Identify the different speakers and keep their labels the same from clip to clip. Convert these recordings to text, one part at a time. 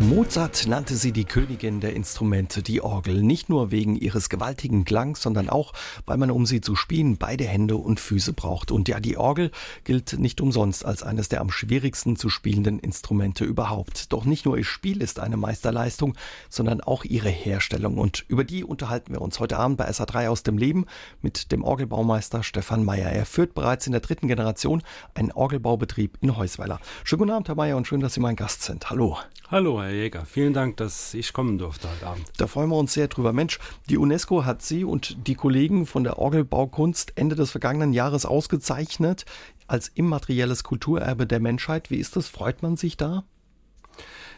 Speaker 1: Mozart nannte sie die Königin der Instrumente, die Orgel, nicht nur wegen ihres gewaltigen Klangs, sondern auch, weil man, um sie zu spielen, beide Hände und Füße braucht. Und ja, die Orgel gilt nicht umsonst als eines der am schwierigsten zu spielenden Instrumente überhaupt. Doch nicht nur ihr Spiel ist eine Meisterleistung, sondern auch ihre Herstellung. Und über die unterhalten wir uns heute Abend bei SA3 aus dem Leben mit dem Orgelbaumeister Stefan Meyer. Er führt bereits in der dritten Generation einen Orgelbaubetrieb in Heusweiler. Schönen guten Abend, Herr Meyer, und schön, dass Sie mein Gast sind. Hallo.
Speaker 2: Hallo, Herr Jäger. Vielen Dank, dass ich kommen durfte heute Abend.
Speaker 1: Da freuen wir uns sehr drüber. Mensch, die UNESCO hat Sie und die Kollegen von der Orgelbaukunst Ende des vergangenen Jahres ausgezeichnet als immaterielles Kulturerbe der Menschheit. Wie ist das? Freut man sich da?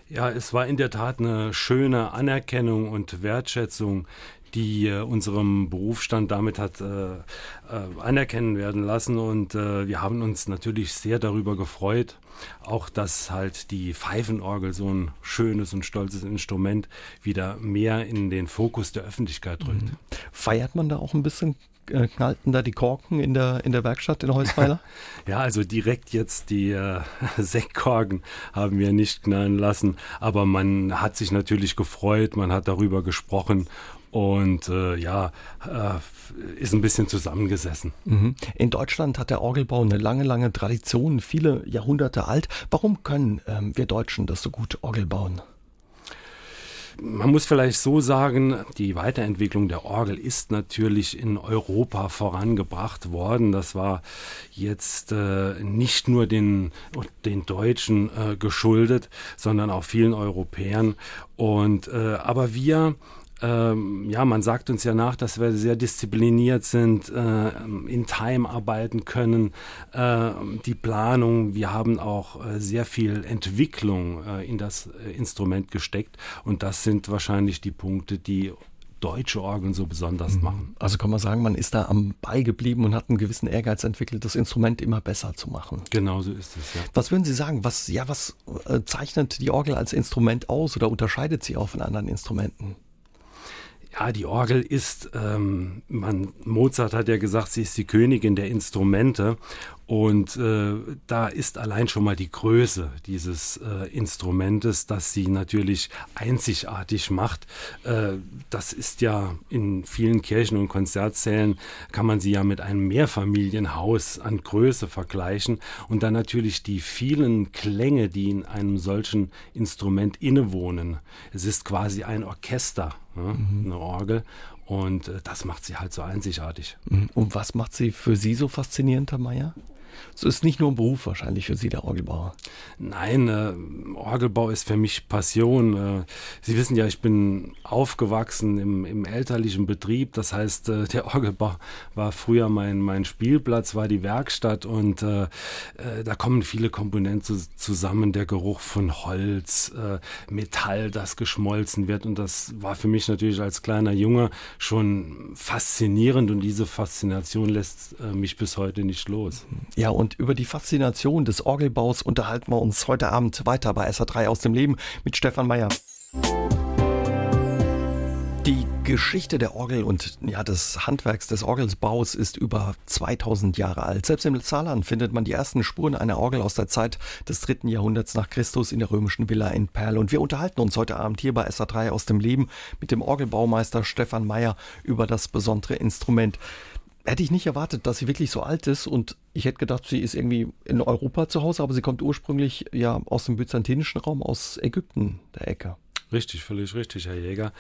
Speaker 2: Ja, es war in der Tat eine schöne Anerkennung und Wertschätzung, die äh, unserem Berufsstand damit hat äh, äh, anerkennen werden lassen. Und äh, wir haben uns natürlich sehr darüber gefreut, auch dass halt die Pfeifenorgel so ein schönes und stolzes Instrument wieder mehr in den Fokus der Öffentlichkeit rückt. Mhm.
Speaker 1: Feiert man da auch ein bisschen äh, knallten da die Korken in der, in der Werkstatt in Heusweiler?
Speaker 2: ja, also direkt jetzt die äh, Sektkorken haben wir nicht knallen lassen, aber man hat sich natürlich gefreut, man hat darüber gesprochen und äh, ja, äh, ist ein bisschen zusammengesessen.
Speaker 1: Mhm. In Deutschland hat der Orgelbau eine lange, lange Tradition, viele Jahrhunderte alt. Warum können ähm, wir Deutschen das so gut Orgel bauen?
Speaker 2: Man muss vielleicht so sagen, die Weiterentwicklung der Orgel ist natürlich in Europa vorangebracht worden. Das war jetzt äh, nicht nur den, den Deutschen äh, geschuldet, sondern auch vielen Europäern. Und äh, aber wir ähm, ja, man sagt uns ja nach, dass wir sehr diszipliniert sind, äh, in Time arbeiten können, äh, die Planung. Wir haben auch äh, sehr viel Entwicklung äh, in das äh, Instrument gesteckt und das sind wahrscheinlich die Punkte, die deutsche Orgeln so besonders mhm. machen.
Speaker 1: Also kann man sagen, man ist da am Ball geblieben und hat einen gewissen Ehrgeiz entwickelt, das Instrument immer besser zu machen.
Speaker 2: Genau so ist es, ja.
Speaker 1: Was würden Sie sagen, was, ja, was äh, zeichnet die Orgel als Instrument aus oder unterscheidet sie auch von anderen Instrumenten?
Speaker 2: Ja, die Orgel ist, ähm, man, Mozart hat ja gesagt, sie ist die Königin der Instrumente und äh, da ist allein schon mal die Größe dieses äh, Instrumentes, das sie natürlich einzigartig macht. Äh, das ist ja in vielen Kirchen und Konzertsälen, kann man sie ja mit einem Mehrfamilienhaus an Größe vergleichen. Und dann natürlich die vielen Klänge, die in einem solchen Instrument innewohnen. Es ist quasi ein Orchester? Mhm. eine Orgel. Und äh, das macht sie halt so einzigartig.
Speaker 1: Mhm. Und was macht sie für Sie so faszinierend, Herr Mayer? Es ist nicht nur ein Beruf wahrscheinlich für Sie, der Orgelbauer.
Speaker 2: Nein, äh, Orgelbau ist für mich Passion. Äh, Sie wissen ja, ich bin aufgewachsen im, im elterlichen Betrieb. Das heißt, äh, der Orgelbau war früher mein, mein Spielplatz, war die Werkstatt und äh, äh, da kommen viele Komponenten zusammen. Der Geruch von Holz, äh, Metall, das geschmolzen wird. Und das war für mich natürlich als kleiner Junge schon faszinierend und diese Faszination lässt mich bis heute nicht los.
Speaker 1: Ja, und über die Faszination des Orgelbaus unterhalten wir uns heute Abend weiter bei SA3 aus dem Leben mit Stefan Meyer. Die Geschichte der Orgel und ja, des Handwerks des Orgelsbaus ist über 2000 Jahre alt. Selbst im Saarland findet man die ersten Spuren einer Orgel aus der Zeit des dritten Jahrhunderts nach Christus in der römischen Villa in Perl. Und wir unterhalten uns heute Abend hier bei SA3 aus dem Leben mit dem Orgelbaumeister Stefan Meyer über das besondere Instrument hätte ich nicht erwartet, dass sie wirklich so alt ist und ich hätte gedacht, sie ist irgendwie in Europa zu Hause, aber sie kommt ursprünglich ja aus dem byzantinischen Raum, aus Ägypten, der Ecke.
Speaker 2: Richtig, völlig richtig, Herr Jäger.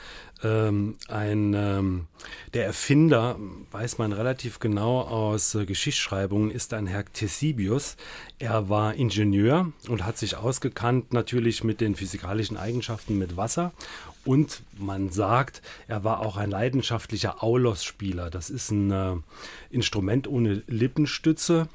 Speaker 2: Ähm, ein, ähm, der Erfinder, weiß man relativ genau aus äh, Geschichtsschreibungen, ist ein Herr Ctesibius. Er war Ingenieur und hat sich ausgekannt natürlich mit den physikalischen Eigenschaften mit Wasser und man sagt, er war auch ein leidenschaftlicher Aulos-Spieler. Das ist ein äh, Instrument ohne Lippenstütze,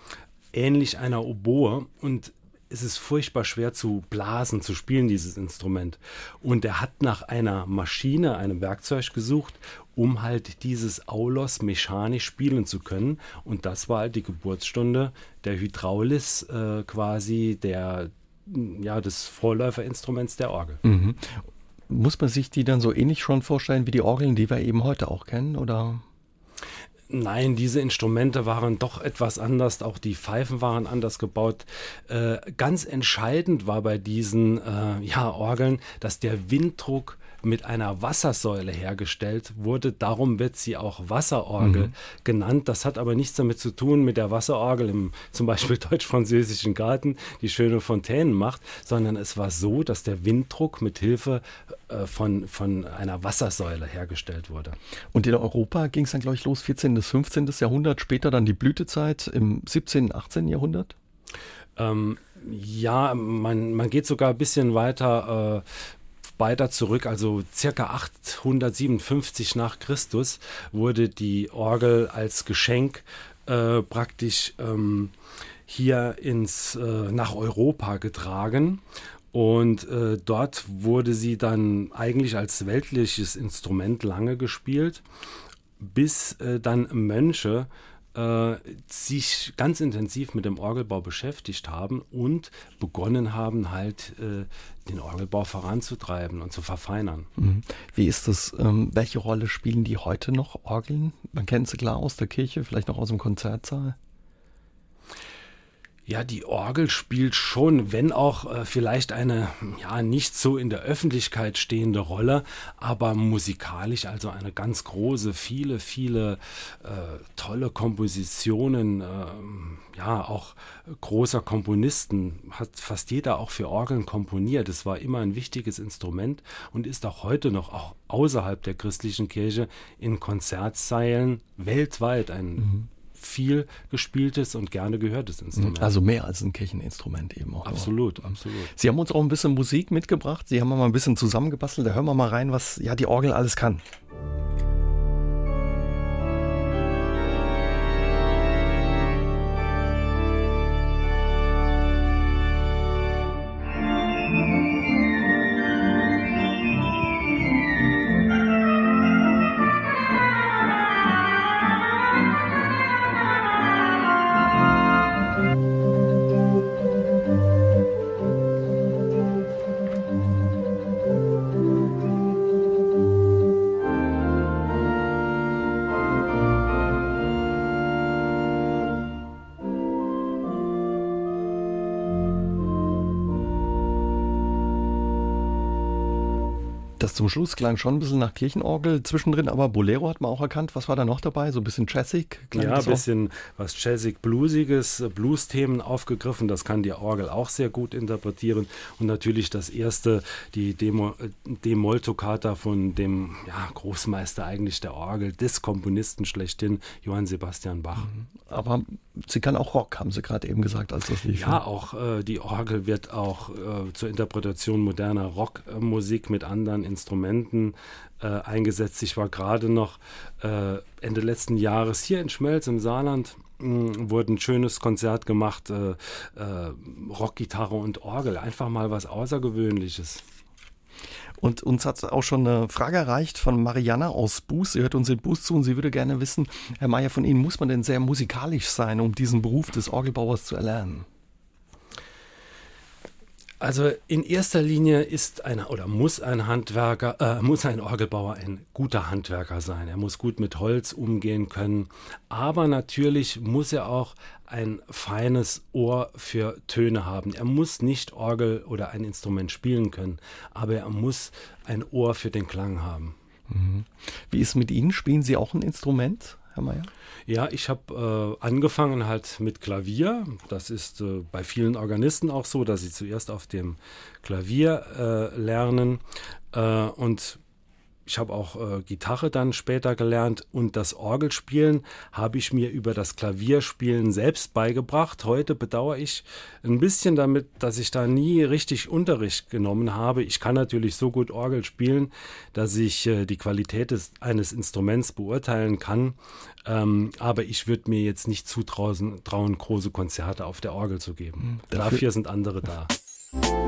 Speaker 2: ähnlich einer Oboe. Und es ist furchtbar schwer zu blasen, zu spielen, dieses Instrument. Und er hat nach einer Maschine, einem Werkzeug gesucht, um halt dieses Aulos mechanisch spielen zu können. Und das war halt die Geburtsstunde der Hydraulis, äh, quasi der, ja, des Vorläuferinstruments der Orgel.
Speaker 1: Mhm. Muss man sich die dann so ähnlich schon vorstellen wie die Orgeln, die wir eben heute auch kennen, oder?
Speaker 2: Nein, diese Instrumente waren doch etwas anders. Auch die Pfeifen waren anders gebaut. Äh, ganz entscheidend war bei diesen äh, ja, Orgeln, dass der Winddruck mit einer Wassersäule hergestellt wurde. Darum wird sie auch Wasserorgel mhm. genannt. Das hat aber nichts damit zu tun mit der Wasserorgel im zum Beispiel deutsch-französischen Garten, die schöne Fontänen macht, sondern es war so, dass der Winddruck mit Hilfe äh, von, von einer Wassersäule hergestellt wurde.
Speaker 1: Und in Europa ging es dann, glaube ich, los, 14. bis 15. Jahrhundert, später dann die Blütezeit im 17., 18. Jahrhundert?
Speaker 2: Ähm, ja, man, man geht sogar ein bisschen weiter. Weiter zurück, also circa 857 nach Christus, wurde die Orgel als Geschenk äh, praktisch ähm, hier ins, äh, nach Europa getragen. Und äh, dort wurde sie dann eigentlich als weltliches Instrument lange gespielt, bis äh, dann Mönche sich ganz intensiv mit dem Orgelbau beschäftigt haben und begonnen haben, halt äh, den Orgelbau voranzutreiben und zu verfeinern.
Speaker 1: Mhm. Wie ist das? Ähm, welche Rolle spielen die heute noch Orgeln? Man kennt sie klar aus der Kirche, vielleicht noch aus dem Konzertsaal.
Speaker 2: Ja, die Orgel spielt schon, wenn auch äh, vielleicht eine ja nicht so in der Öffentlichkeit stehende Rolle, aber musikalisch also eine ganz große, viele, viele äh, tolle Kompositionen, äh, ja auch großer Komponisten hat fast jeder auch für Orgeln komponiert. Es war immer ein wichtiges Instrument und ist auch heute noch auch außerhalb der christlichen Kirche in Konzertseilen weltweit ein mhm viel gespieltes und gerne gehörtes Instrument.
Speaker 1: Also mehr als ein Kircheninstrument eben auch.
Speaker 2: Absolut, absolut.
Speaker 1: Sie haben uns auch ein bisschen Musik mitgebracht. Sie haben mal ein bisschen zusammengebastelt. Da hören wir mal rein, was ja die Orgel alles kann. Zum Schluss klang schon ein bisschen nach Kirchenorgel zwischendrin, aber Bolero hat man auch erkannt. Was war da noch dabei? So ein bisschen jazzig?
Speaker 2: Ja, ein bisschen was jazzig, bluesiges, Blues-Themen aufgegriffen. Das kann die Orgel auch sehr gut interpretieren. Und natürlich das erste, die D-Moll-Toccata von dem ja, Großmeister eigentlich der Orgel, des Komponisten schlechthin, Johann Sebastian Bach. Mhm.
Speaker 1: Aber sie kann auch Rock, haben Sie gerade eben gesagt, als das lief.
Speaker 2: Ja, auch äh, die Orgel wird auch äh, zur Interpretation moderner Rockmusik mit anderen Instrumenten äh, eingesetzt. Ich war gerade noch äh, Ende letzten Jahres hier in Schmelz im Saarland hm, wurde ein schönes Konzert gemacht, äh, äh, Rockgitarre und Orgel, einfach mal was Außergewöhnliches.
Speaker 1: Und uns hat auch schon eine Frage erreicht von Mariana aus Buß. Sie hört uns in Buß zu und sie würde gerne wissen, Herr Mayer, von Ihnen muss man denn sehr musikalisch sein, um diesen Beruf des Orgelbauers zu erlernen?
Speaker 2: Also in erster Linie ist ein oder muss ein Handwerker, äh, muss ein Orgelbauer ein guter Handwerker sein. Er muss gut mit Holz umgehen können, aber natürlich muss er auch ein feines Ohr für Töne haben. Er muss nicht Orgel oder ein Instrument spielen können, aber er muss ein Ohr für den Klang haben.
Speaker 1: Mhm. Wie ist mit Ihnen? Spielen Sie auch ein Instrument? Herr Mayer?
Speaker 2: Ja, ich habe äh, angefangen halt mit Klavier. Das ist äh, bei vielen Organisten auch so, dass sie zuerst auf dem Klavier äh, lernen äh, und ich habe auch äh, Gitarre dann später gelernt und das Orgelspielen habe ich mir über das Klavierspielen selbst beigebracht. Heute bedauere ich ein bisschen damit, dass ich da nie richtig Unterricht genommen habe. Ich kann natürlich so gut Orgel spielen, dass ich äh, die Qualität des, eines Instruments beurteilen kann. Ähm, aber ich würde mir jetzt nicht zutrauen, trauen, große Konzerte auf der Orgel zu geben. Hm, dafür, dafür sind andere da.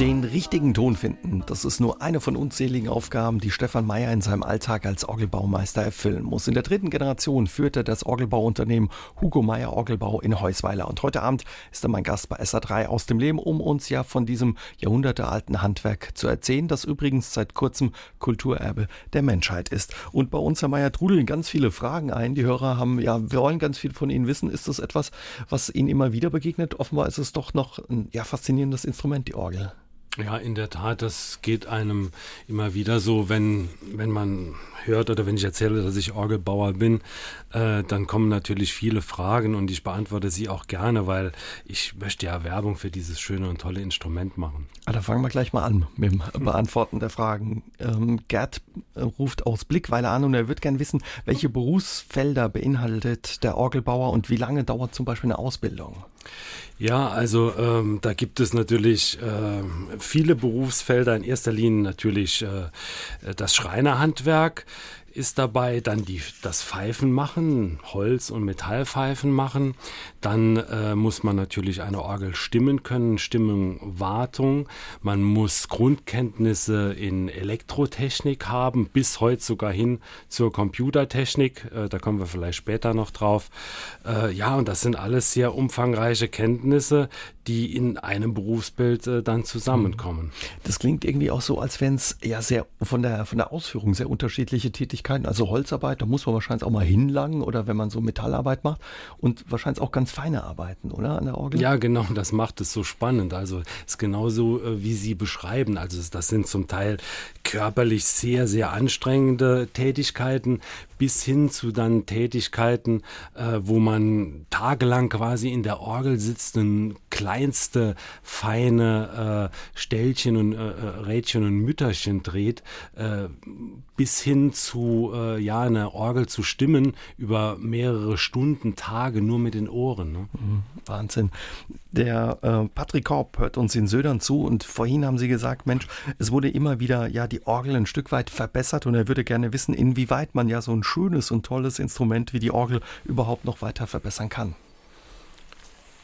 Speaker 1: Den richtigen Ton finden, das ist nur eine von unzähligen Aufgaben, die Stefan Meyer in seinem Alltag als Orgelbaumeister erfüllen muss. In der dritten Generation führt er das Orgelbauunternehmen Hugo Meyer Orgelbau in Heusweiler. Und heute Abend ist er mein Gast bei SA3 aus dem Leben, um uns ja von diesem jahrhundertealten Handwerk zu erzählen, das übrigens seit kurzem Kulturerbe der Menschheit ist. Und bei uns, Herr Meyer, trudeln ganz viele Fragen ein. Die Hörer haben, ja, wir wollen ganz viel von Ihnen wissen. Ist das etwas, was Ihnen immer wieder begegnet? Offenbar ist es doch noch ein ja, faszinierendes Instrument, die Orgel.
Speaker 2: Ja, in der Tat, das geht einem immer wieder so, wenn, wenn man hört oder wenn ich erzähle, dass ich Orgelbauer bin, äh, dann kommen natürlich viele Fragen und ich beantworte sie auch gerne, weil ich möchte ja Werbung für dieses schöne und tolle Instrument machen.
Speaker 1: Ah, dann fangen wir gleich mal an mit dem Beantworten der Fragen. Ähm, Gerd äh, ruft aus Blickweiler an und er wird gerne wissen, welche Berufsfelder beinhaltet der Orgelbauer und wie lange dauert zum Beispiel eine Ausbildung?
Speaker 2: Ja, also ähm, da gibt es natürlich äh, viele Berufsfelder. In erster Linie natürlich äh, das Schreinerhandwerk ist dabei, dann die, das Pfeifen machen, Holz- und Metallpfeifen machen. Dann äh, muss man natürlich eine Orgel stimmen können, Stimmungwartung. Man muss Grundkenntnisse in Elektrotechnik haben, bis heute sogar hin zur Computertechnik. Äh, da kommen wir vielleicht später noch drauf. Äh, ja, und das sind alles sehr umfangreiche Kenntnisse, die in einem Berufsbild äh, dann zusammenkommen.
Speaker 1: Das klingt irgendwie auch so, als wenn es ja sehr von der, von der Ausführung sehr unterschiedliche Tätigkeiten. Also Holzarbeit, da muss man wahrscheinlich auch mal hinlangen oder wenn man so Metallarbeit macht und wahrscheinlich auch ganz feine Arbeiten, oder? An der Orgel?
Speaker 2: Ja, genau, das macht es so spannend. Also es ist genauso, äh, wie Sie beschreiben. Also das sind zum Teil körperlich sehr, sehr anstrengende Tätigkeiten bis hin zu dann Tätigkeiten, äh, wo man tagelang quasi in der Orgel sitzt und kleinste feine äh, Ställchen und äh, äh, Rädchen und Mütterchen dreht, äh, bis hin zu äh, ja eine Orgel zu stimmen über mehrere Stunden, Tage nur mit den Ohren. Ne?
Speaker 1: Mhm, Wahnsinn. Der Patrick Korb hört uns in Södern zu und vorhin haben Sie gesagt, Mensch, es wurde immer wieder ja die Orgel ein Stück weit verbessert und er würde gerne wissen, inwieweit man ja so ein schönes und tolles Instrument wie die Orgel überhaupt noch weiter verbessern kann.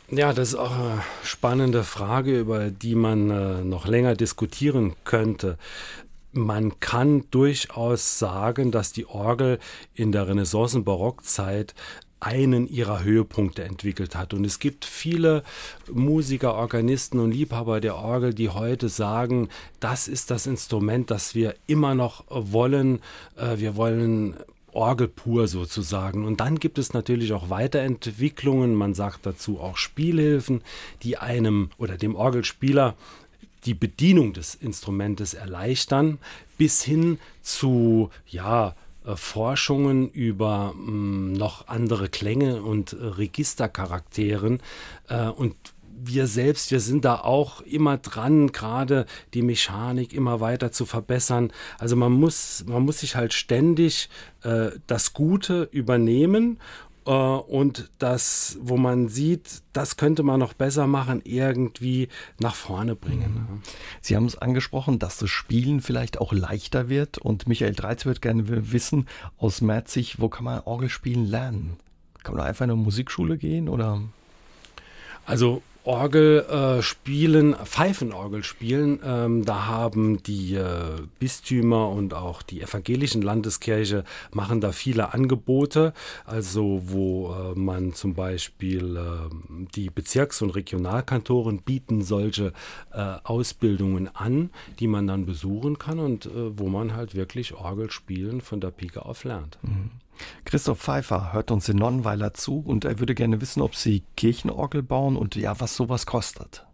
Speaker 2: Ja, das ist auch eine spannende Frage, über die man äh, noch länger diskutieren könnte. Man kann durchaus sagen, dass die Orgel in der Renaissance- und Barockzeit einen ihrer Höhepunkte entwickelt hat. Und es gibt viele Musiker, Organisten und Liebhaber der Orgel, die heute sagen, das ist das Instrument, das wir immer noch wollen. Äh, wir wollen Orgel pur sozusagen. Und dann gibt es natürlich auch Weiterentwicklungen, man sagt dazu auch Spielhilfen, die einem oder dem Orgelspieler die Bedienung des Instrumentes erleichtern, bis hin zu, ja, äh, Forschungen über mh, hm, noch andere Klänge und äh, Registercharakteren äh, und wir selbst, wir sind da auch immer dran, gerade die Mechanik immer weiter zu verbessern. Also man muss, man muss sich halt ständig äh, das Gute übernehmen äh, und das, wo man sieht, das könnte man noch besser machen, irgendwie nach vorne bringen. Mhm.
Speaker 1: Sie haben es angesprochen, dass das Spielen vielleicht auch leichter wird und Michael Dreiz wird gerne wissen aus Merzig, wo kann man Orgelspielen lernen? Kann man einfach in eine Musikschule gehen oder?
Speaker 2: Also Orgel äh, spielen, Pfeifenorgel spielen. Ähm, da haben die äh, Bistümer und auch die evangelischen Landeskirche machen da viele Angebote. Also wo äh, man zum Beispiel äh, die Bezirks- und Regionalkantoren bieten solche äh, Ausbildungen an, die man dann besuchen kann und äh, wo man halt wirklich Orgel spielen von der Pike auf lernt.
Speaker 1: Mhm. Christoph Pfeiffer hört uns in Nonnweiler zu und er würde gerne wissen, ob Sie Kirchenorgel bauen und ja, was sowas kostet.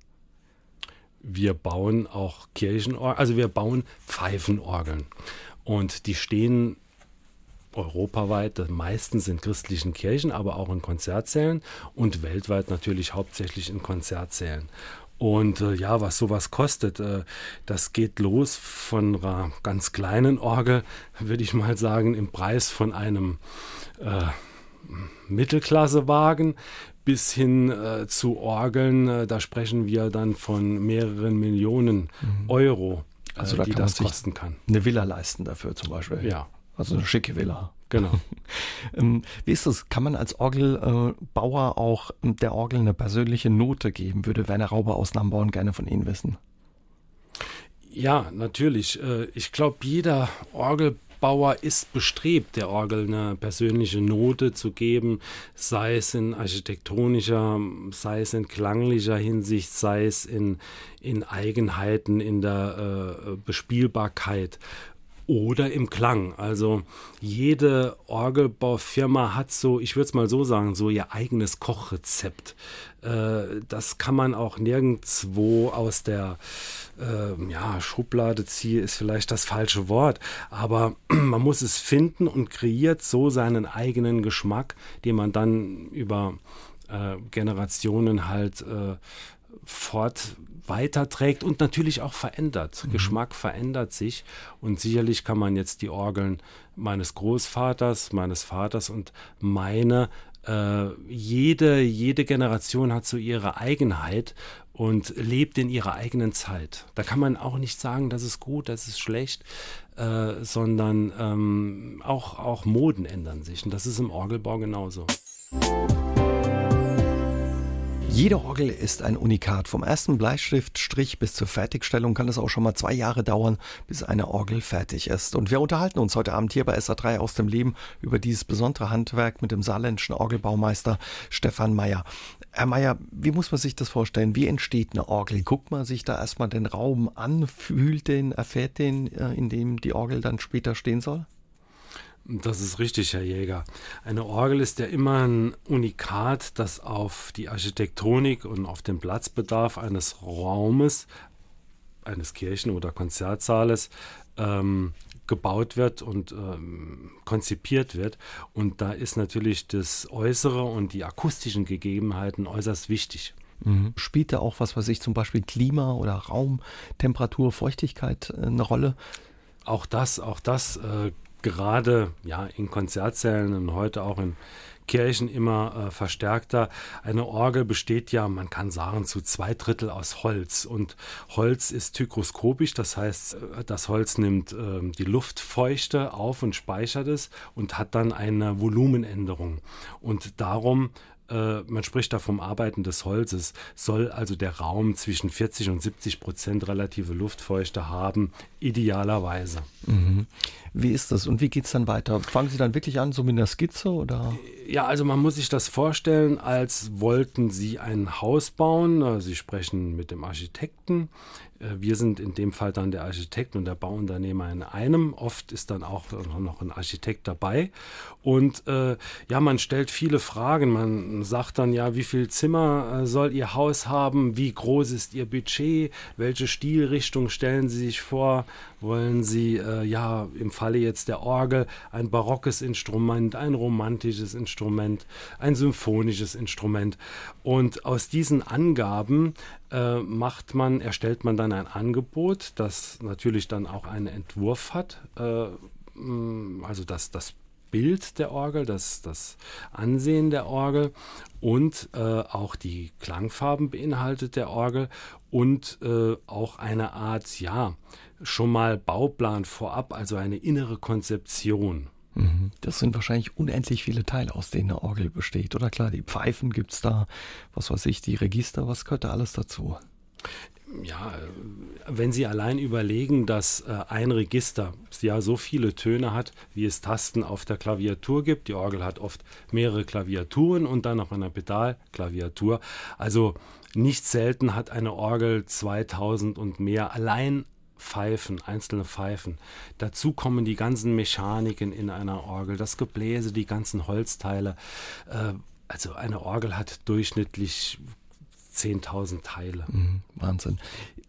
Speaker 2: Wir bauen auch Kirchenorgeln, also wir bauen Pfeifenorgeln. Und die stehen europaweit, die meisten sind christlichen Kirchen, aber auch in Konzertsälen und weltweit natürlich hauptsächlich in Konzertsälen. Und äh, ja, was sowas kostet, äh, das geht los von einer ganz kleinen Orgel, würde ich mal sagen, im Preis von einem äh, Mittelklassewagen bis hin äh, zu Orgeln, äh, da sprechen wir dann von mehreren Millionen mhm. Euro,
Speaker 1: also da die das kosten kann. Eine Villa leisten dafür zum Beispiel.
Speaker 2: Ja.
Speaker 1: Also eine schicke Villa.
Speaker 2: Genau.
Speaker 1: Ähm, wie ist das? Kann man als Orgelbauer auch der Orgel eine persönliche Note geben? Würde Werner Rauber aus Namborn gerne von Ihnen wissen.
Speaker 2: Ja, natürlich. Äh, ich glaube, jeder Orgelbauer ist bestrebt, der Orgel eine persönliche Note zu geben, sei es in architektonischer, sei es in klanglicher Hinsicht, sei es in, in Eigenheiten in der äh, Bespielbarkeit oder im Klang. Also jede Orgelbaufirma hat so, ich würde es mal so sagen, so ihr eigenes Kochrezept. Äh, das kann man auch nirgendwo aus der äh, ja, Schublade ziehen, ist vielleicht das falsche Wort, aber man muss es finden und kreiert so seinen eigenen Geschmack, den man dann über äh, Generationen halt äh, fort weiterträgt und natürlich auch verändert. Mhm. Geschmack verändert sich und sicherlich kann man jetzt die Orgeln meines Großvaters, meines Vaters und meine äh, jede, jede Generation hat so ihre Eigenheit und lebt in ihrer eigenen Zeit. Da kann man auch nicht sagen, das ist gut, das ist schlecht, äh, sondern ähm, auch, auch Moden ändern sich. Und das ist im Orgelbau genauso.
Speaker 1: Jede Orgel ist ein Unikat. Vom ersten Bleistiftstrich bis zur Fertigstellung kann es auch schon mal zwei Jahre dauern, bis eine Orgel fertig ist. Und wir unterhalten uns heute Abend hier bei SA3 aus dem Leben über dieses besondere Handwerk mit dem saarländischen Orgelbaumeister Stefan Meyer. Herr Meyer, wie muss man sich das vorstellen? Wie entsteht eine Orgel? Guckt man sich da erstmal den Raum an, fühlt den, erfährt den, äh, in dem die Orgel dann später stehen soll?
Speaker 2: Das ist richtig, Herr Jäger. Eine Orgel ist ja immer ein Unikat, das auf die Architektonik und auf den Platzbedarf eines Raumes, eines Kirchen- oder Konzertsaales ähm, gebaut wird und ähm, konzipiert wird. Und da ist natürlich das Äußere und die akustischen Gegebenheiten äußerst wichtig.
Speaker 1: Mhm. Spielt da auch was, was ich zum Beispiel Klima oder Raum, Temperatur, Feuchtigkeit äh, eine Rolle?
Speaker 2: Auch das, auch das äh, gerade ja, in Konzertsälen und heute auch in Kirchen immer äh, verstärkter. Eine Orgel besteht ja, man kann sagen, zu zwei Drittel aus Holz. Und Holz ist hygroskopisch, das heißt, äh, das Holz nimmt äh, die Luftfeuchte auf und speichert es und hat dann eine Volumenänderung. Und darum äh, man spricht da vom Arbeiten des Holzes, soll also der Raum zwischen 40 und 70 Prozent relative Luftfeuchte haben, idealerweise.
Speaker 1: Mhm. Wie ist das und wie geht es dann weiter? Fangen Sie dann wirklich an, so mit einer Skizze oder?
Speaker 2: Ja, also man muss sich das vorstellen, als wollten Sie ein Haus bauen. Sie sprechen mit dem Architekten. Äh, wir sind in dem Fall dann der Architekt und der Bauunternehmer in einem. Oft ist dann auch noch ein Architekt dabei. Und äh, ja, man stellt viele Fragen. Man sagt dann ja, wie viel Zimmer äh, soll Ihr Haus haben? Wie groß ist Ihr Budget? Welche Stilrichtung stellen Sie sich vor? Wollen Sie äh, ja im Falle jetzt der Orgel ein barockes Instrument, ein romantisches Instrument, ein symphonisches Instrument? Und aus diesen Angaben äh, macht man, erstellt man dann ein Angebot, das natürlich dann auch einen Entwurf hat, äh, mm, also das, das Bild der Orgel, das, das Ansehen der Orgel und äh, auch die Klangfarben beinhaltet der Orgel und äh, auch eine Art, ja, schon mal Bauplan vorab, also eine innere Konzeption.
Speaker 1: Mhm. Das sind wahrscheinlich unendlich viele Teile, aus denen eine Orgel besteht. Oder klar, die Pfeifen gibt es da, was weiß ich, die Register, was gehört da alles dazu?
Speaker 2: Ja, wenn Sie allein überlegen, dass äh, ein Register ja so viele Töne hat, wie es Tasten auf der Klaviatur gibt. Die Orgel hat oft mehrere Klaviaturen und dann noch eine Pedalklaviatur. Also nicht selten hat eine Orgel 2000 und mehr allein Pfeifen, einzelne Pfeifen. Dazu kommen die ganzen Mechaniken in einer Orgel, das Gebläse, die ganzen Holzteile. Äh, also eine Orgel hat durchschnittlich 10.000 Teile.
Speaker 1: Mhm, Wahnsinn.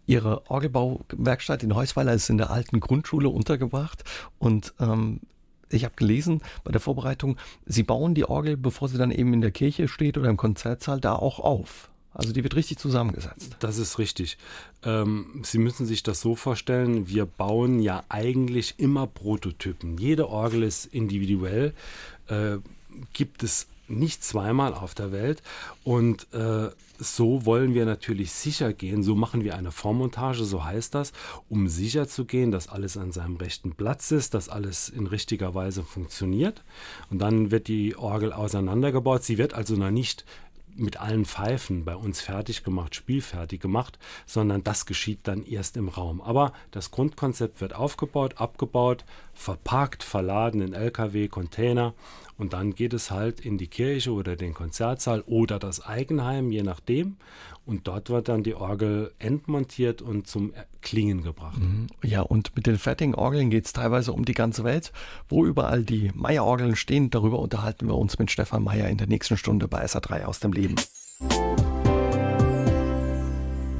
Speaker 1: Ihre Orgelbauwerkstatt in Heusweiler ist in der alten Grundschule untergebracht und ähm, ich habe gelesen bei der Vorbereitung, Sie bauen die Orgel, bevor sie dann eben in der Kirche steht oder im Konzertsaal, da auch auf. Also die wird richtig zusammengesetzt.
Speaker 2: Das ist richtig. Ähm, Sie müssen sich das so vorstellen, wir bauen ja eigentlich immer Prototypen. Jede Orgel ist individuell, äh, gibt es nicht zweimal auf der Welt und äh, so wollen wir natürlich sicher gehen, so machen wir eine Vormontage, so heißt das, um sicher zu gehen, dass alles an seinem rechten Platz ist, dass alles in richtiger Weise funktioniert. Und dann wird die Orgel auseinandergebaut. Sie wird also noch nicht mit allen Pfeifen bei uns fertig gemacht, spielfertig gemacht, sondern das geschieht dann erst im Raum. Aber das Grundkonzept wird aufgebaut, abgebaut, verpackt, verladen in LKW, Container und dann geht es halt in die Kirche oder den Konzertsaal oder das Eigenheim, je nachdem. Und dort wird dann die Orgel entmontiert und zum Klingen gebracht. Mhm.
Speaker 1: Ja, und mit den fertigen Orgeln geht es teilweise um die ganze Welt. Wo überall die Meyer-Orgeln stehen, darüber unterhalten wir uns mit Stefan Meyer in der nächsten Stunde bei SA3 aus dem Leben.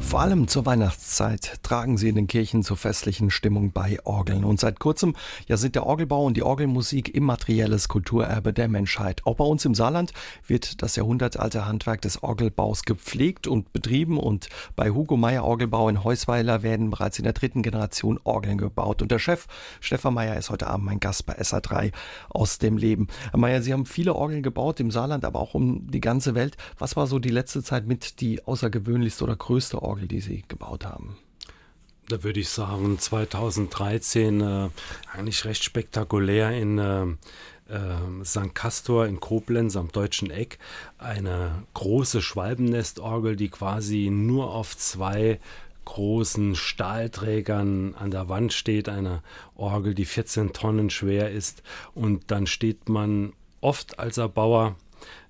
Speaker 1: Vor allem zur Weihnachtszeit tragen sie in den Kirchen zur festlichen Stimmung bei Orgeln. Und seit kurzem ja sind der Orgelbau und die Orgelmusik immaterielles Kulturerbe der Menschheit. Auch bei uns im Saarland wird das jahrhundertalte Handwerk des Orgelbaus gepflegt und betrieben. Und bei Hugo Meyer Orgelbau in Heusweiler werden bereits in der dritten Generation Orgeln gebaut. Und der Chef Stefan Meyer ist heute Abend mein Gast bei SA3 aus dem Leben. Herr Meyer, Sie haben viele Orgeln gebaut im Saarland, aber auch um die ganze Welt. Was war so die letzte Zeit mit die außergewöhnlichste oder größte Orgel? Orgel, die Sie gebaut haben?
Speaker 2: Da würde ich sagen, 2013 äh, eigentlich recht spektakulär in äh, äh, St. Castor in Koblenz am Deutschen Eck. Eine große Schwalbennestorgel, die quasi nur auf zwei großen Stahlträgern an der Wand steht. Eine Orgel, die 14 Tonnen schwer ist. Und dann steht man oft als Erbauer,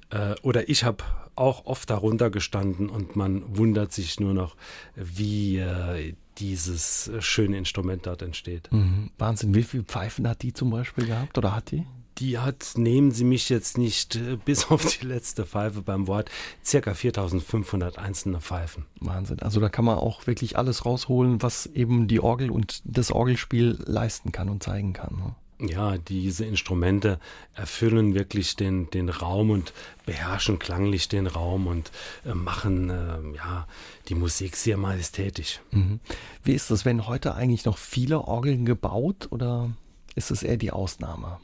Speaker 2: äh, oder ich habe auch oft darunter gestanden und man wundert sich nur noch, wie äh, dieses schöne Instrument dort entsteht.
Speaker 1: Mhm. Wahnsinn, wie viele Pfeifen hat die zum Beispiel gehabt oder hat die?
Speaker 2: Die hat, nehmen Sie mich jetzt nicht äh, bis auf die letzte Pfeife beim Wort, circa 4500 einzelne Pfeifen.
Speaker 1: Wahnsinn. Also da kann man auch wirklich alles rausholen, was eben die Orgel und das Orgelspiel leisten kann und zeigen kann. Ne?
Speaker 2: Ja, diese Instrumente erfüllen wirklich den, den Raum und beherrschen klanglich den Raum und äh, machen äh, ja, die Musik sehr majestätisch.
Speaker 1: Mhm. Wie ist das, wenn heute eigentlich noch viele Orgeln gebaut oder ist es eher die Ausnahme?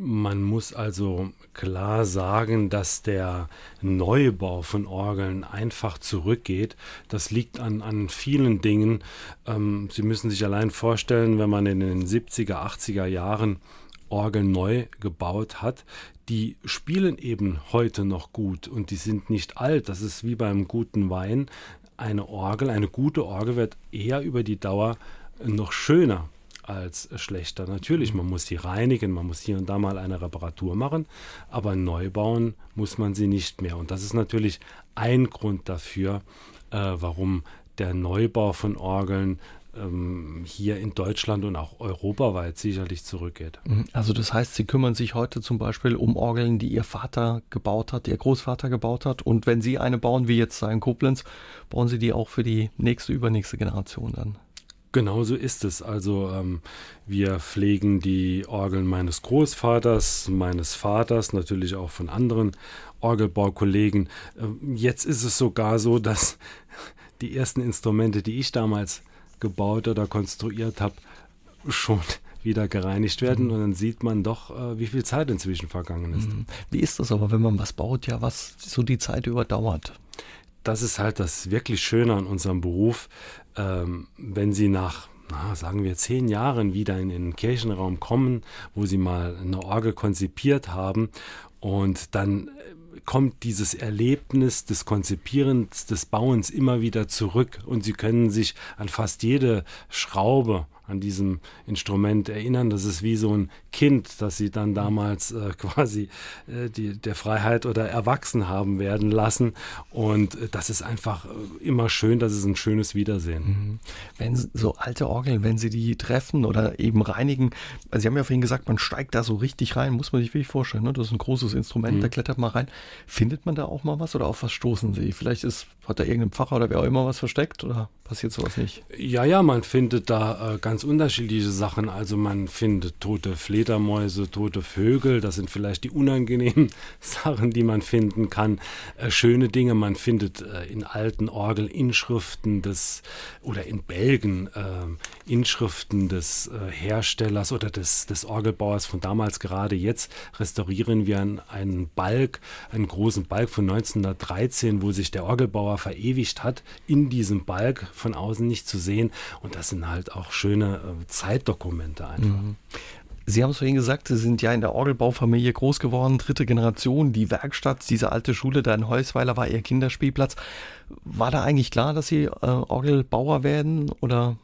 Speaker 2: Man muss also klar sagen, dass der Neubau von Orgeln einfach zurückgeht. Das liegt an, an vielen Dingen. Ähm, Sie müssen sich allein vorstellen, wenn man in den 70er, 80er Jahren Orgeln neu gebaut hat, die spielen eben heute noch gut und die sind nicht alt. Das ist wie beim guten Wein. Eine Orgel, eine gute Orgel wird eher über die Dauer noch schöner als schlechter. Natürlich, man muss sie reinigen, man muss hier und da mal eine Reparatur machen, aber neu bauen muss man sie nicht mehr. Und das ist natürlich ein Grund dafür, äh, warum der Neubau von Orgeln ähm, hier in Deutschland und auch europaweit sicherlich zurückgeht.
Speaker 1: Mhm. Also das heißt, Sie kümmern sich heute zum Beispiel um Orgeln, die Ihr Vater gebaut hat, Ihr Großvater gebaut hat. Und wenn Sie eine bauen, wie jetzt in Koblenz, bauen Sie die auch für die nächste, übernächste Generation dann?
Speaker 2: Genau so ist es. Also ähm, wir pflegen die Orgeln meines Großvaters, meines Vaters, natürlich auch von anderen Orgelbaukollegen. Ähm, jetzt ist es sogar so, dass die ersten Instrumente, die ich damals gebaut oder konstruiert habe, schon wieder gereinigt werden mhm. und dann sieht man doch, äh, wie viel Zeit inzwischen vergangen ist. Mhm.
Speaker 1: Wie ist das aber, wenn man was baut, ja, was so die Zeit überdauert?
Speaker 2: Das ist halt das wirklich Schöne an unserem Beruf ähm, wenn Sie nach na, sagen wir zehn Jahren wieder in den Kirchenraum kommen, wo sie mal eine Orgel konzipiert haben und dann äh, kommt dieses Erlebnis des Konzipierens, des Bauens immer wieder zurück und sie können sich an fast jede Schraube an diesem Instrument erinnern. Das ist wie so ein Kind, das sie dann damals äh, quasi äh, die, der Freiheit oder erwachsen haben werden lassen. Und äh, das ist einfach äh, immer schön, das ist ein schönes Wiedersehen. Mhm.
Speaker 1: Wenn so alte Orgeln, wenn Sie die treffen oder eben reinigen, also Sie haben ja vorhin gesagt, man steigt da so richtig rein, muss man sich wirklich vorstellen. Ne? Das ist ein großes Instrument, mhm. da klettert man rein. Findet man da auch mal was oder auf was stoßen Sie? Vielleicht ist, hat da irgendein Pfarrer oder wer auch immer was versteckt oder passiert sowas nicht?
Speaker 2: Ja, ja, man findet da äh, ganz unterschiedliche Sachen. Also man findet tote Fledermäuse, tote Vögel, das sind vielleicht die unangenehmen Sachen, die man finden kann. Äh, schöne Dinge, man findet äh, in alten Orgelinschriften des oder in Belgen äh, Inschriften des äh, Herstellers oder des, des Orgelbauers von damals. Gerade jetzt restaurieren wir einen Balk, einen großen Balk von 1913, wo sich der Orgelbauer verewigt hat in diesem Balk von außen nicht zu sehen. Und das sind halt auch schöne äh, Zeitdokumente einfach. Mhm.
Speaker 1: Sie haben es vorhin gesagt, Sie sind ja in der Orgelbaufamilie groß geworden, dritte Generation. Die Werkstatt, diese alte Schule da in Heusweiler war Ihr Kinderspielplatz. War da eigentlich klar, dass Sie äh, Orgelbauer werden oder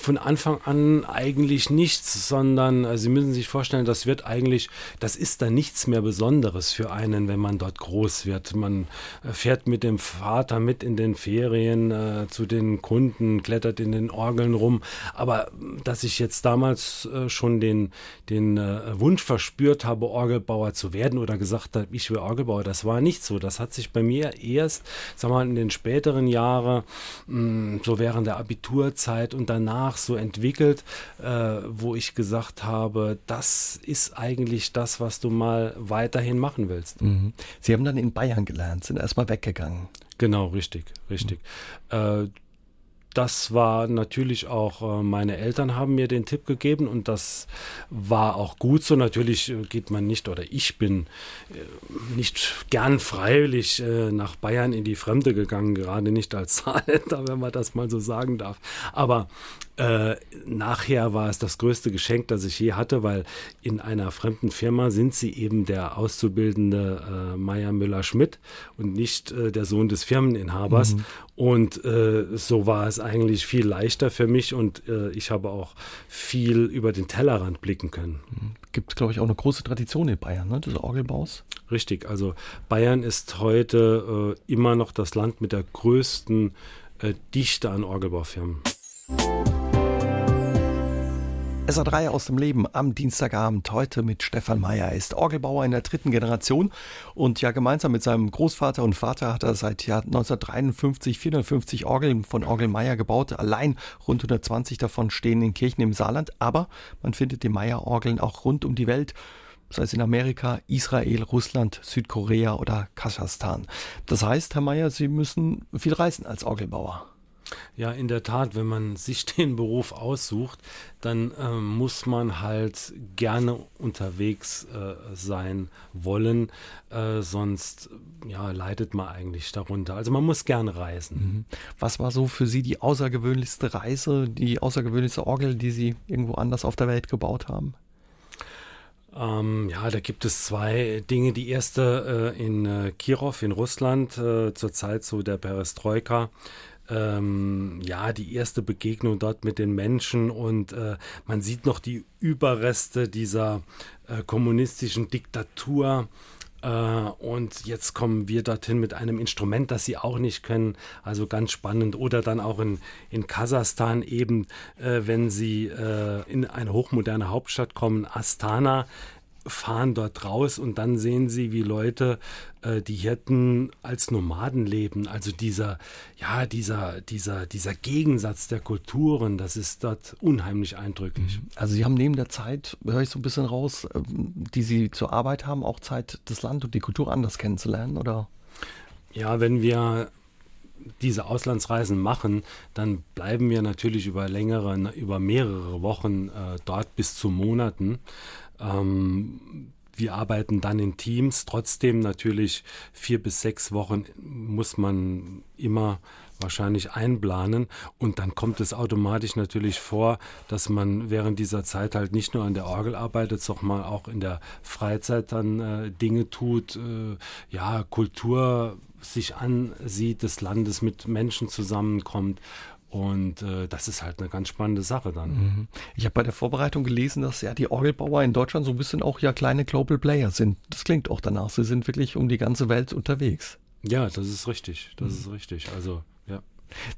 Speaker 2: von Anfang an eigentlich nichts, sondern äh, Sie müssen sich vorstellen, das wird eigentlich, das ist dann nichts mehr Besonderes für einen, wenn man dort groß wird. Man äh, fährt mit dem Vater mit in den Ferien äh, zu den Kunden, klettert in den Orgeln rum. Aber dass ich jetzt damals äh, schon den, den äh, Wunsch verspürt habe, Orgelbauer zu werden oder gesagt habe, ich will Orgelbauer, das war nicht so. Das hat sich bei mir erst, sagen wir mal, in den späteren Jahren, mh, so während der Abiturzeit und danach danach so entwickelt, äh, wo ich gesagt habe, das ist eigentlich das, was du mal weiterhin machen willst.
Speaker 1: Mhm. Sie haben dann in Bayern gelernt, sind erstmal weggegangen.
Speaker 2: Genau, richtig, richtig. Mhm. Äh, das war natürlich auch, äh, meine Eltern haben mir den Tipp gegeben und das war auch gut so. Natürlich äh, geht man nicht oder ich bin äh, nicht gern freiwillig nach Bayern in die Fremde gegangen, gerade nicht als Saarländer, wenn man das mal so sagen darf. Aber äh, nachher war es das größte Geschenk, das ich je hatte, weil in einer fremden Firma sind sie eben der auszubildende äh, Meier Müller-Schmidt und nicht äh, der Sohn des Firmeninhabers. Mhm. Und äh, so war es eigentlich viel leichter für mich und äh, ich habe auch viel über den Tellerrand blicken können.
Speaker 1: Mhm. Gibt, glaube ich, auch eine große Tradition in Bayern, ne, des Orgelbaus.
Speaker 2: Richtig, also Bayern ist heute äh, immer noch das Land mit der größten Dichte an Orgelbaufirmen.
Speaker 1: SA3 aus dem Leben am Dienstagabend heute mit Stefan Meyer. Er ist Orgelbauer in der dritten Generation und ja gemeinsam mit seinem Großvater und Vater hat er seit Jahr 1953 450 Orgeln von Orgel Meyer gebaut. Allein rund 120 davon stehen in Kirchen im Saarland, aber man findet die Meyer-Orgeln auch rund um die Welt sei es in Amerika, Israel, Russland, Südkorea oder Kasachstan. Das heißt, Herr Meyer, Sie müssen viel reisen als Orgelbauer.
Speaker 2: Ja, in der Tat, wenn man sich den Beruf aussucht, dann äh, muss man halt gerne unterwegs äh, sein wollen, äh, sonst ja, leidet man eigentlich darunter. Also man muss gerne reisen. Mhm.
Speaker 1: Was war so für Sie die außergewöhnlichste Reise, die außergewöhnlichste Orgel, die Sie irgendwo anders auf der Welt gebaut haben?
Speaker 2: Ähm, ja, da gibt es zwei Dinge. Die erste äh, in äh, Kirov in Russland äh, zur Zeit so der Perestroika ähm, ja, die erste Begegnung dort mit den Menschen und äh, man sieht noch die Überreste dieser äh, kommunistischen Diktatur. Äh, und jetzt kommen wir dorthin mit einem Instrument, das sie auch nicht können. Also ganz spannend. Oder dann auch in, in Kasachstan eben, äh, wenn sie äh, in eine hochmoderne Hauptstadt kommen, Astana fahren dort raus und dann sehen sie, wie Leute, äh, die Hirten als Nomaden leben. Also dieser, ja, dieser, dieser, dieser Gegensatz der Kulturen, das ist dort unheimlich eindrücklich. Mhm.
Speaker 1: Also Sie haben neben der Zeit, höre ich so ein bisschen raus, ähm, die Sie zur Arbeit haben, auch Zeit, das Land und die Kultur anders kennenzulernen, oder?
Speaker 2: Ja, wenn wir diese Auslandsreisen machen, dann bleiben wir natürlich über längere, über mehrere Wochen äh, dort bis zu Monaten. Ähm, wir arbeiten dann in Teams. Trotzdem natürlich vier bis sechs Wochen muss man immer wahrscheinlich einplanen. Und dann kommt es automatisch natürlich vor, dass man während dieser Zeit halt nicht nur an der Orgel arbeitet, sondern auch in der Freizeit dann äh, Dinge tut, äh, ja, Kultur sich ansieht, des Landes mit Menschen zusammenkommt und äh, das ist halt eine ganz spannende Sache dann. Mhm.
Speaker 1: Ich habe bei der Vorbereitung gelesen, dass ja die Orgelbauer in Deutschland so ein bisschen auch ja kleine Global Player sind. Das klingt auch danach. Sie sind wirklich um die ganze Welt unterwegs.
Speaker 2: Ja, das ist richtig. Das mhm. ist richtig. Also, ja.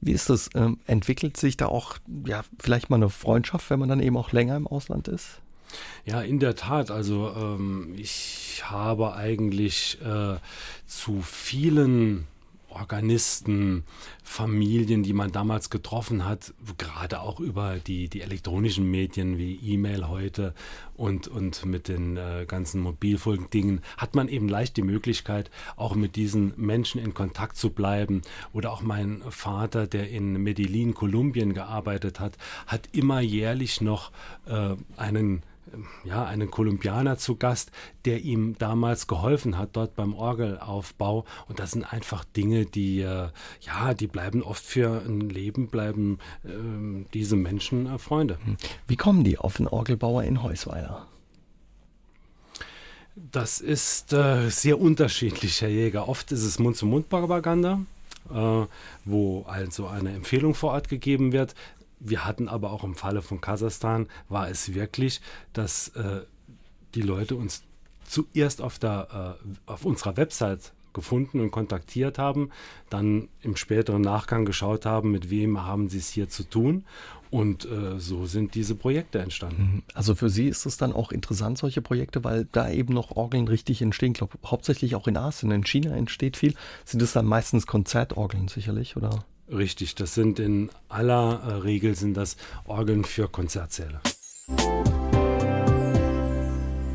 Speaker 1: Wie ist das? Ähm, entwickelt sich da auch ja vielleicht mal eine Freundschaft, wenn man dann eben auch länger im Ausland ist?
Speaker 2: Ja, in der Tat. Also ähm, ich habe eigentlich äh, zu vielen Organisten, Familien, die man damals getroffen hat, gerade auch über die, die elektronischen Medien wie E-Mail heute und, und mit den äh, ganzen Mobilfunkdingen, hat man eben leicht die Möglichkeit, auch mit diesen Menschen in Kontakt zu bleiben. Oder auch mein Vater, der in Medellin, Kolumbien gearbeitet hat, hat immer jährlich noch äh, einen ja, einen Kolumbianer zu Gast, der ihm damals geholfen hat dort beim Orgelaufbau. Und das sind einfach Dinge, die, äh, ja, die bleiben oft für ein Leben, bleiben äh, diese Menschen äh, Freunde. Hm.
Speaker 1: Wie kommen die auf den Orgelbauer in Heusweiler?
Speaker 2: Das ist äh, sehr unterschiedlich, Herr Jäger. Oft ist es Mund-zu-Mund-Propaganda, äh, wo also eine Empfehlung vor Ort gegeben wird. Wir hatten aber auch im Falle von Kasachstan, war es wirklich, dass äh, die Leute uns zuerst auf, der, äh, auf unserer Website gefunden und kontaktiert haben, dann im späteren Nachgang geschaut haben, mit wem haben sie es hier zu tun. Und äh, so sind diese Projekte entstanden. Mhm.
Speaker 1: Also für Sie ist es dann auch interessant, solche Projekte, weil da eben noch Orgeln richtig entstehen. Ich glaube, hauptsächlich auch in Asien, in China entsteht viel. Sind es dann meistens Konzertorgeln sicherlich, oder?
Speaker 2: Richtig, das sind in aller äh, Regel sind das Orgeln für Konzertsäle.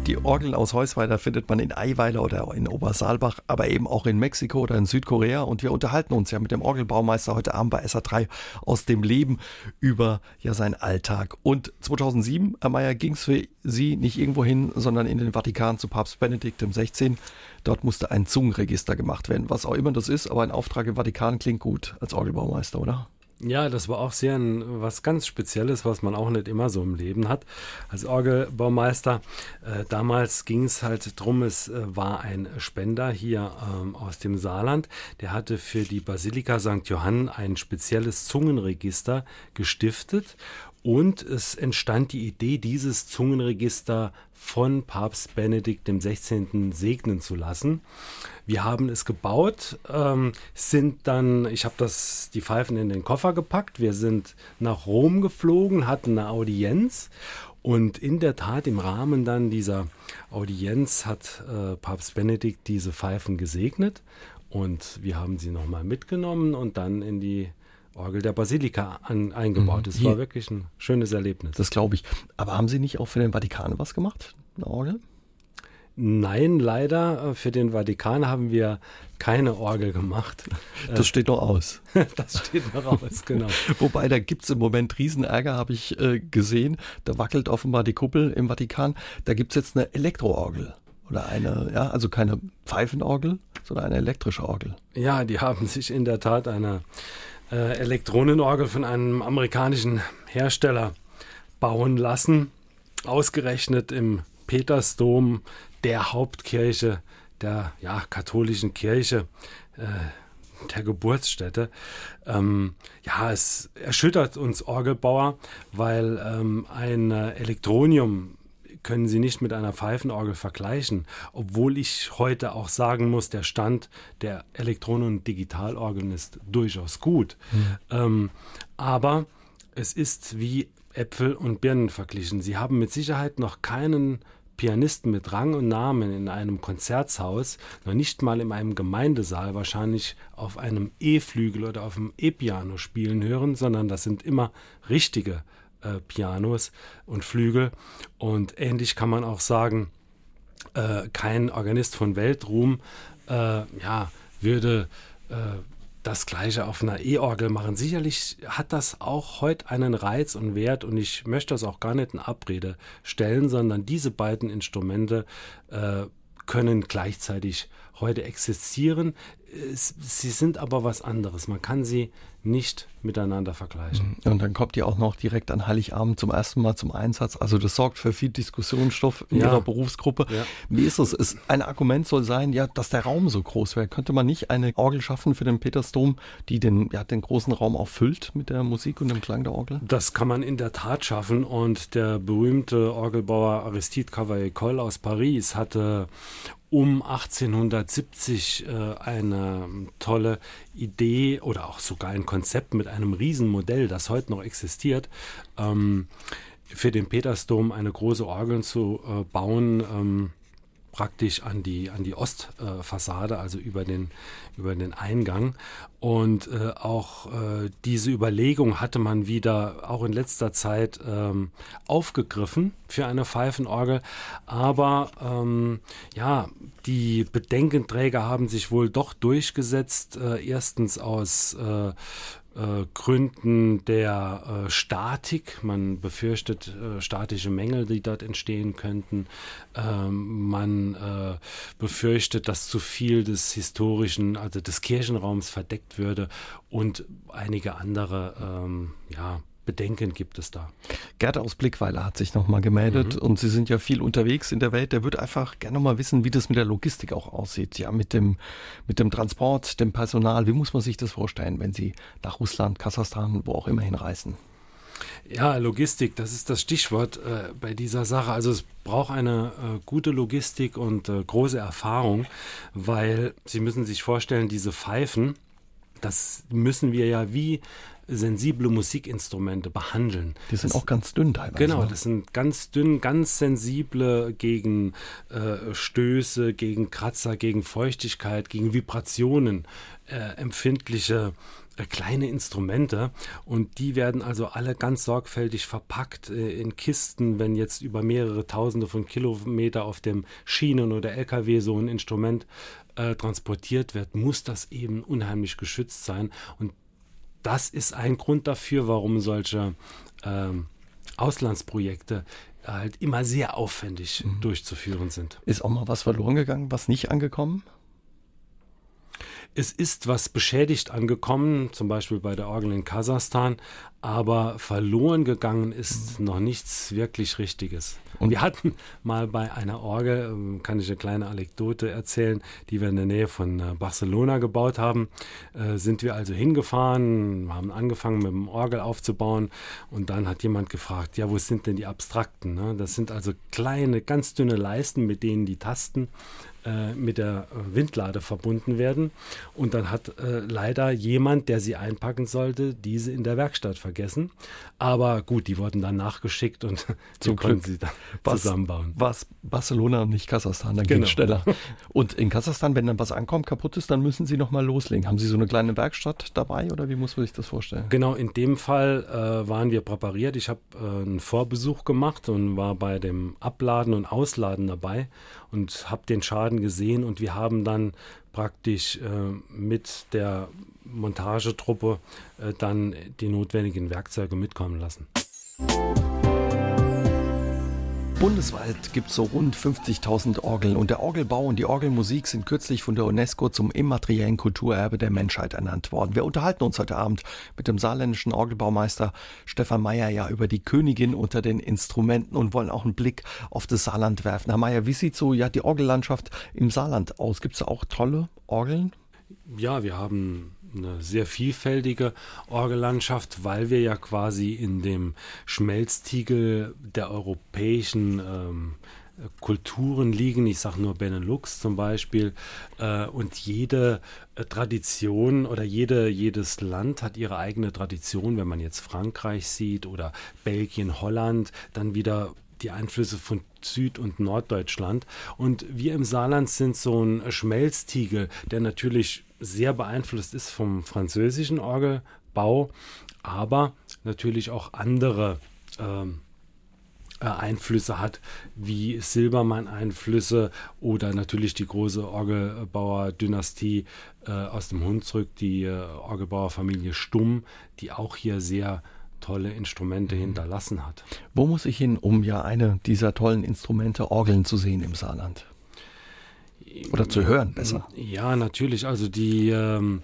Speaker 1: Die Orgel aus Heusweiler findet man in Eiweiler oder in Obersaalbach, aber eben auch in Mexiko oder in Südkorea. Und wir unterhalten uns ja mit dem Orgelbaumeister heute Abend bei SA3 aus dem Leben über ja seinen Alltag. Und 2007, Herr Mayer, ging es für Sie nicht irgendwo hin, sondern in den Vatikan zu Papst Benedikt XVI. Dort musste ein Zungenregister gemacht werden, was auch immer das ist, aber ein Auftrag im Vatikan klingt gut als Orgelbaumeister, oder?
Speaker 2: Ja, das war auch sehr ein, was ganz Spezielles, was man auch nicht immer so im Leben hat. Als Orgelbaumeister, äh, damals ging es halt drum, es äh, war ein Spender hier ähm, aus dem Saarland, der hatte für die Basilika St. Johann ein spezielles Zungenregister gestiftet und es entstand die Idee, dieses Zungenregister von Papst Benedikt XVI. segnen zu lassen. Wir haben es gebaut, ähm, sind dann, ich habe das die Pfeifen in den Koffer gepackt, wir sind nach Rom geflogen, hatten eine Audienz und in der Tat im Rahmen dann dieser Audienz hat äh, Papst Benedikt diese Pfeifen gesegnet und wir haben sie nochmal mitgenommen und dann in die Orgel der Basilika an, eingebaut. Es mhm. war wirklich ein schönes Erlebnis.
Speaker 1: Das glaube ich. Aber haben Sie nicht auch für den Vatikan was gemacht, eine Orgel?
Speaker 2: Nein, leider. Äh, für den Vatikan haben wir keine Orgel gemacht.
Speaker 1: Das steht noch aus.
Speaker 2: das steht noch aus, genau.
Speaker 1: Wobei, da gibt es im Moment Riesenärger, habe ich äh, gesehen. Da wackelt offenbar die Kuppel im Vatikan. Da gibt es jetzt eine Elektroorgel. Oder eine, ja, also keine Pfeifenorgel, sondern eine elektrische Orgel.
Speaker 2: Ja, die haben sich in der Tat eine äh, Elektronenorgel von einem amerikanischen Hersteller bauen lassen. Ausgerechnet im Petersdom der Hauptkirche der ja, katholischen Kirche, äh, der Geburtsstätte. Ähm, ja, es erschüttert uns Orgelbauer, weil ähm, ein äh, Elektronium können Sie nicht mit einer Pfeifenorgel vergleichen, obwohl ich heute auch sagen muss, der Stand der Elektronen- und Digitalorgeln ist durchaus gut. Mhm. Ähm, aber es ist wie Äpfel und Birnen verglichen. Sie haben mit Sicherheit noch keinen Pianisten mit Rang und Namen in einem Konzertshaus, noch nicht mal in einem Gemeindesaal wahrscheinlich auf einem E-Flügel oder auf einem E-Piano spielen hören, sondern das sind immer richtige äh, Pianos und Flügel. Und ähnlich kann man auch sagen, äh, kein Organist von Weltruhm äh, ja, würde äh, das gleiche auf einer E-Orgel machen. Sicherlich hat das auch heute einen Reiz und Wert und ich möchte das auch gar nicht in Abrede stellen, sondern diese beiden Instrumente äh, können gleichzeitig heute existieren. Sie sind aber was anderes. Man kann sie nicht miteinander vergleichen.
Speaker 1: Mhm. Und dann kommt ihr auch noch direkt an Heiligabend zum ersten Mal zum Einsatz. Also das sorgt für viel Diskussionsstoff in ja. Ihrer Berufsgruppe. Ja. Wie ist es? Ist ein Argument soll sein, ja, dass der Raum so groß wäre. Könnte man nicht eine Orgel schaffen für den Petersdom, die den, ja, den großen Raum auch füllt mit der Musik und dem Klang der Orgel?
Speaker 2: Das kann man in der Tat schaffen. Und der berühmte Orgelbauer Aristide Cavaillé-Coll aus Paris hatte um 1870 äh, eine tolle Idee oder auch sogar ein Konzept mit einem Riesenmodell, das heute noch existiert, ähm, für den Petersdom eine große Orgel zu äh, bauen. Ähm, praktisch an die, an die Ostfassade, also über den, über den Eingang. Und äh, auch äh, diese Überlegung hatte man wieder auch in letzter Zeit ähm, aufgegriffen für eine Pfeifenorgel. Aber ähm, ja, die Bedenkenträger haben sich wohl doch durchgesetzt. Äh, erstens aus äh, Gründen der äh, Statik. Man befürchtet äh, statische Mängel, die dort entstehen könnten. Ähm, man äh, befürchtet, dass zu viel des historischen, also des Kirchenraums verdeckt würde und einige andere, ähm, ja, Bedenken gibt es da.
Speaker 1: Gerd aus Blickweiler hat sich nochmal gemeldet mhm. und Sie sind ja viel unterwegs in der Welt. Der würde einfach gerne mal wissen, wie das mit der Logistik auch aussieht. Ja, mit dem, mit dem Transport, dem Personal. Wie muss man sich das vorstellen, wenn Sie nach Russland, Kasachstan, wo auch immer hinreisen?
Speaker 2: Ja, Logistik, das ist das Stichwort äh, bei dieser Sache. Also es braucht eine äh, gute Logistik und äh, große Erfahrung, weil Sie müssen sich vorstellen, diese Pfeifen, das müssen wir ja wie sensible Musikinstrumente behandeln.
Speaker 1: Die sind
Speaker 2: das,
Speaker 1: auch ganz dünn teilweise.
Speaker 2: Genau, ne? das sind ganz dünn, ganz sensible gegen äh, Stöße, gegen Kratzer, gegen Feuchtigkeit, gegen Vibrationen äh, empfindliche äh, kleine Instrumente und die werden also alle ganz sorgfältig verpackt äh, in Kisten, wenn jetzt über mehrere Tausende von Kilometer auf dem Schienen- oder LKW so ein Instrument äh, transportiert wird, muss das eben unheimlich geschützt sein und das ist ein Grund dafür, warum solche ähm, Auslandsprojekte halt immer sehr aufwendig mhm. durchzuführen sind.
Speaker 1: Ist auch mal was verloren gegangen, was nicht angekommen?
Speaker 2: Es ist was beschädigt angekommen, zum Beispiel bei der Orgel in Kasachstan, aber verloren gegangen ist noch nichts wirklich Richtiges. Und wir hatten mal bei einer Orgel, ähm, kann ich eine kleine Anekdote erzählen, die wir in der Nähe von äh, Barcelona gebaut haben, äh, sind wir also hingefahren, haben angefangen mit dem Orgel aufzubauen und dann hat jemand gefragt, ja, wo sind denn die Abstrakten? Ne? Das sind also kleine, ganz dünne Leisten, mit denen die Tasten äh, mit der Windlade verbunden werden. Und dann hat äh, leider jemand, der sie einpacken sollte, diese in der Werkstatt vergessen. Aber gut, die wurden dann nachgeschickt und so konnten sie dann was, zusammenbauen.
Speaker 1: Was Barcelona und nicht Kasachstan, dann genau. ging schneller. Und in Kasachstan, wenn dann was ankommt, kaputt ist, dann müssen Sie nochmal loslegen. Haben Sie so eine kleine Werkstatt dabei oder wie muss man sich das vorstellen?
Speaker 2: Genau, in dem Fall äh, waren wir präpariert. Ich habe äh, einen Vorbesuch gemacht und war bei dem Abladen und Ausladen dabei und habe den Schaden gesehen und wir haben dann praktisch äh, mit der Montagetruppe äh, dann die notwendigen Werkzeuge mitkommen lassen.
Speaker 1: Bundesweit gibt es so rund 50.000 Orgeln und der Orgelbau und die Orgelmusik sind kürzlich von der UNESCO zum immateriellen Kulturerbe der Menschheit ernannt worden. Wir unterhalten uns heute Abend mit dem saarländischen Orgelbaumeister Stefan Meyer ja über die Königin unter den Instrumenten und wollen auch einen Blick auf das Saarland werfen. Herr Meyer, wie sieht so ja die Orgellandschaft im Saarland aus? Gibt es da auch tolle Orgeln?
Speaker 2: Ja, wir haben eine sehr vielfältige Orgellandschaft, weil wir ja quasi in dem Schmelztiegel der europäischen ähm, Kulturen liegen. Ich sage nur Benelux zum Beispiel. Äh, und jede äh, Tradition oder jede, jedes Land hat ihre eigene Tradition. Wenn man jetzt Frankreich sieht oder Belgien, Holland, dann wieder die Einflüsse von Süd- und Norddeutschland. Und wir im Saarland sind so ein Schmelztiegel, der natürlich sehr beeinflusst ist vom französischen Orgelbau, aber natürlich auch andere ähm, äh, Einflüsse hat, wie Silbermann-Einflüsse oder natürlich die große Orgelbauer-Dynastie äh, aus dem Hunsrück, die äh, Orgelbauerfamilie Stumm, die auch hier sehr tolle Instrumente mhm. hinterlassen hat.
Speaker 1: Wo muss ich hin, um ja eine dieser tollen Instrumente Orgeln zu sehen im Saarland? Oder zu hören besser.
Speaker 2: Ja, natürlich. Also die ähm,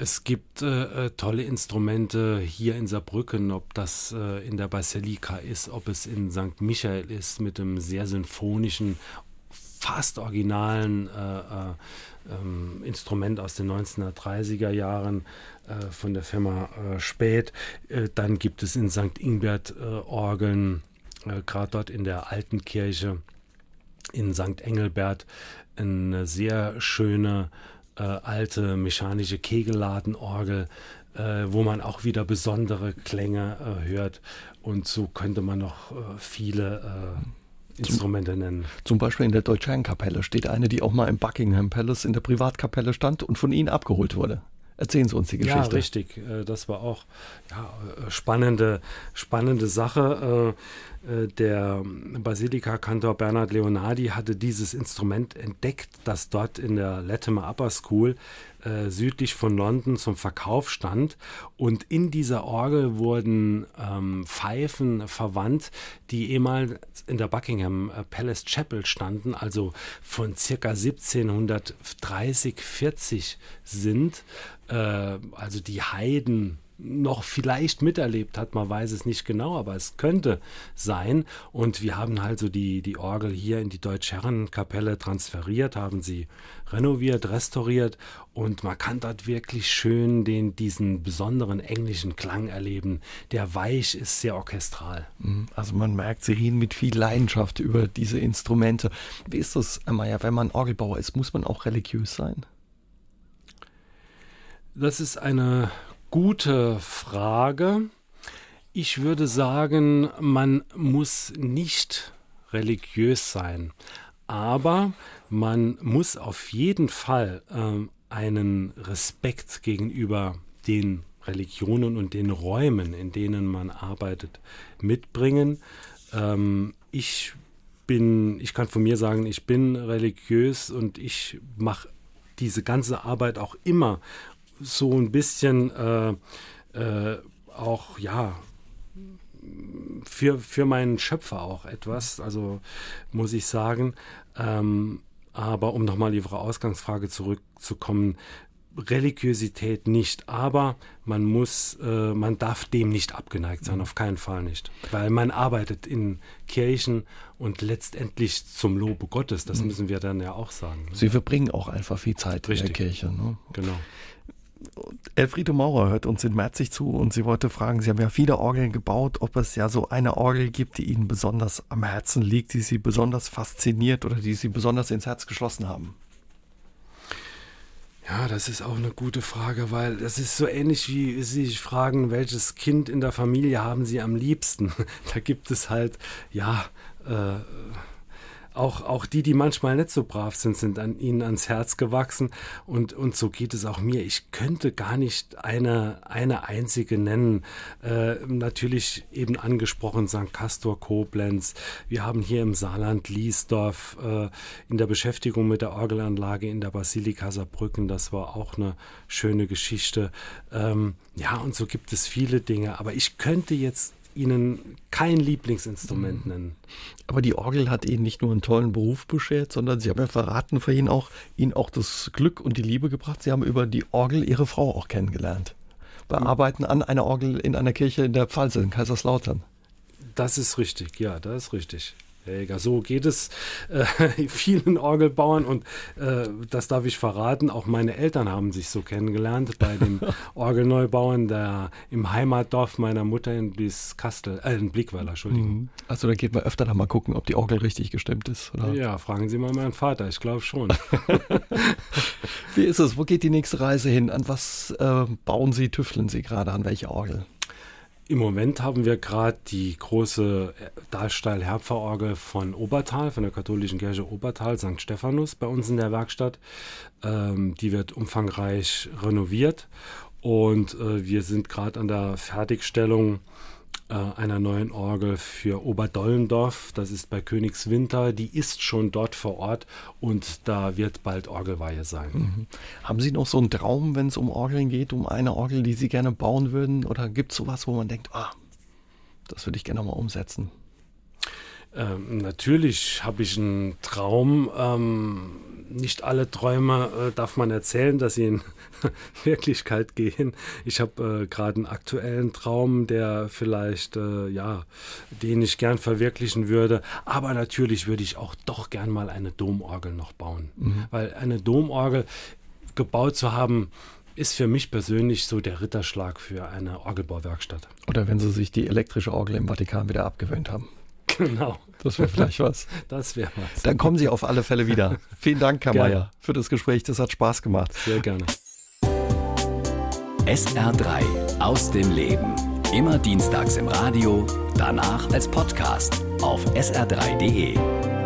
Speaker 2: es gibt äh, äh, tolle Instrumente hier in Saarbrücken, ob das äh, in der Basilika ist, ob es in St. Michael ist mit einem sehr sinfonischen, fast originalen äh, äh ähm, Instrument aus den 1930er Jahren äh, von der Firma Spät. dann gibt es in St. Ingbert Orgeln, gerade dort in der alten Kirche in St. Engelbert eine sehr schöne äh, alte mechanische Kegelladenorgel, äh, wo man auch wieder besondere Klänge äh, hört. Und so könnte man noch äh, viele äh, Instrumente
Speaker 1: zum,
Speaker 2: nennen.
Speaker 1: Zum Beispiel in der Deutschherrenkapelle steht eine, die auch mal im Buckingham Palace in der Privatkapelle stand und von Ihnen abgeholt wurde. Erzählen Sie uns die Geschichte. Ja,
Speaker 2: richtig. Äh, das war auch ja, spannende, spannende Sache. Äh, der Basilika-Kantor Bernhard Leonardi hatte dieses Instrument entdeckt, das dort in der Latimer Upper School äh, südlich von London zum Verkauf stand. Und in dieser Orgel wurden ähm, Pfeifen verwandt, die ehemals in der Buckingham äh, Palace Chapel standen, also von circa 1730, 40 sind. Äh, also die Heiden noch vielleicht miterlebt hat, man weiß es nicht genau, aber es könnte sein. Und wir haben also die, die Orgel hier in die Deutschherrenkapelle transferiert, haben sie renoviert, restauriert und man kann dort wirklich schön den, diesen besonderen englischen Klang erleben. Der weich ist, sehr orchestral.
Speaker 1: Mhm. Also man merkt, Sie reden mit viel Leidenschaft über diese Instrumente. Wie ist das, Maya, wenn man Orgelbauer ist, muss man auch religiös sein?
Speaker 2: Das ist eine gute Frage. Ich würde sagen, man muss nicht religiös sein, aber man muss auf jeden Fall äh, einen Respekt gegenüber den Religionen und den Räumen, in denen man arbeitet, mitbringen. Ähm, ich bin, ich kann von mir sagen, ich bin religiös und ich mache diese ganze Arbeit auch immer so ein bisschen äh, äh, auch, ja, für, für meinen Schöpfer auch etwas, also muss ich sagen. Ähm, aber um nochmal Ihre Ausgangsfrage zurückzukommen, Religiosität nicht, aber man muss, äh, man darf dem nicht abgeneigt sein, auf keinen Fall nicht. Weil man arbeitet in Kirchen und letztendlich zum Lobe Gottes, das mhm. müssen wir dann ja auch sagen.
Speaker 1: Ne? Sie verbringen auch einfach viel Zeit Richtig. in der Kirche. Ne?
Speaker 2: Genau.
Speaker 1: Elfriede Maurer hört uns in Merzig zu und sie wollte fragen, Sie haben ja viele Orgeln gebaut, ob es ja so eine Orgel gibt, die Ihnen besonders am Herzen liegt, die Sie besonders fasziniert oder die Sie besonders ins Herz geschlossen haben.
Speaker 2: Ja, das ist auch eine gute Frage, weil das ist so ähnlich wie Sie sich fragen, welches Kind in der Familie haben Sie am liebsten. Da gibt es halt, ja, äh, auch, auch die, die manchmal nicht so brav sind, sind an ihnen ans Herz gewachsen. Und, und so geht es auch mir. Ich könnte gar nicht eine, eine einzige nennen. Äh, natürlich eben angesprochen St. Castor Koblenz. Wir haben hier im Saarland Liesdorf äh, in der Beschäftigung mit der Orgelanlage in der Basilika Saarbrücken. Das war auch eine schöne Geschichte. Ähm, ja, und so gibt es viele Dinge. Aber ich könnte jetzt Ihnen kein Lieblingsinstrument mhm. nennen.
Speaker 1: Aber die Orgel hat Ihnen nicht nur einen tollen Beruf beschert, sondern Sie haben ja verraten für ihn auch, Ihnen auch das Glück und die Liebe gebracht. Sie haben über die Orgel Ihre Frau auch kennengelernt. Bei mhm. Arbeiten an einer Orgel in einer Kirche in der Pfalz in Kaiserslautern.
Speaker 2: Das ist richtig, ja, das ist richtig. Jäger. So geht es äh, vielen Orgelbauern und äh, das darf ich verraten. Auch meine Eltern haben sich so kennengelernt bei den Orgelneubauern der, im Heimatdorf meiner Mutter in Blieskastel, äh, in Blickweiler, Entschuldigung. Mhm.
Speaker 1: Also da geht man öfter da mal gucken, ob die Orgel richtig gestimmt ist.
Speaker 2: Oder? Ja, fragen Sie mal meinen Vater, ich glaube schon.
Speaker 1: Wie ist es? Wo geht die nächste Reise hin? An was äh, bauen Sie, tüfteln Sie gerade? An welche Orgel?
Speaker 2: Im Moment haben wir gerade die große Dahlsteil-Herpferorgel von Obertal, von der katholischen Kirche Obertal, St. Stephanus, bei uns in der Werkstatt. Ähm, die wird umfangreich renoviert und äh, wir sind gerade an der Fertigstellung äh, einer neuen Orgel für Oberdollendorf. Das ist bei Königswinter. Die ist schon dort vor Ort und da wird bald Orgelweihe sein. Mhm.
Speaker 1: Haben Sie noch so einen Traum, wenn es um Orgeln geht, um eine Orgel, die Sie gerne bauen würden? Oder gibt es sowas, wo man denkt, ah, das würde ich gerne mal umsetzen?
Speaker 2: Ähm, natürlich habe ich einen Traum. Ähm, nicht alle Träume äh, darf man erzählen, dass sie in Wirklichkeit gehen. Ich habe äh, gerade einen aktuellen Traum, der vielleicht, äh, ja, den ich gern verwirklichen würde. Aber natürlich würde ich auch doch gern mal eine Domorgel noch bauen. Mhm. Weil eine Domorgel gebaut zu haben, ist für mich persönlich so der Ritterschlag für eine Orgelbauwerkstatt.
Speaker 1: Oder wenn Sie sich die elektrische Orgel im Vatikan wieder abgewöhnt haben.
Speaker 2: Genau.
Speaker 1: Das wäre vielleicht was.
Speaker 2: Das wäre was.
Speaker 1: Dann kommen Sie auf alle Fälle wieder. Vielen Dank, Herr Mayer, für das Gespräch. Das hat Spaß gemacht.
Speaker 2: Sehr gerne.
Speaker 3: SR3 aus dem Leben. Immer dienstags im Radio, danach als Podcast auf sr3.de.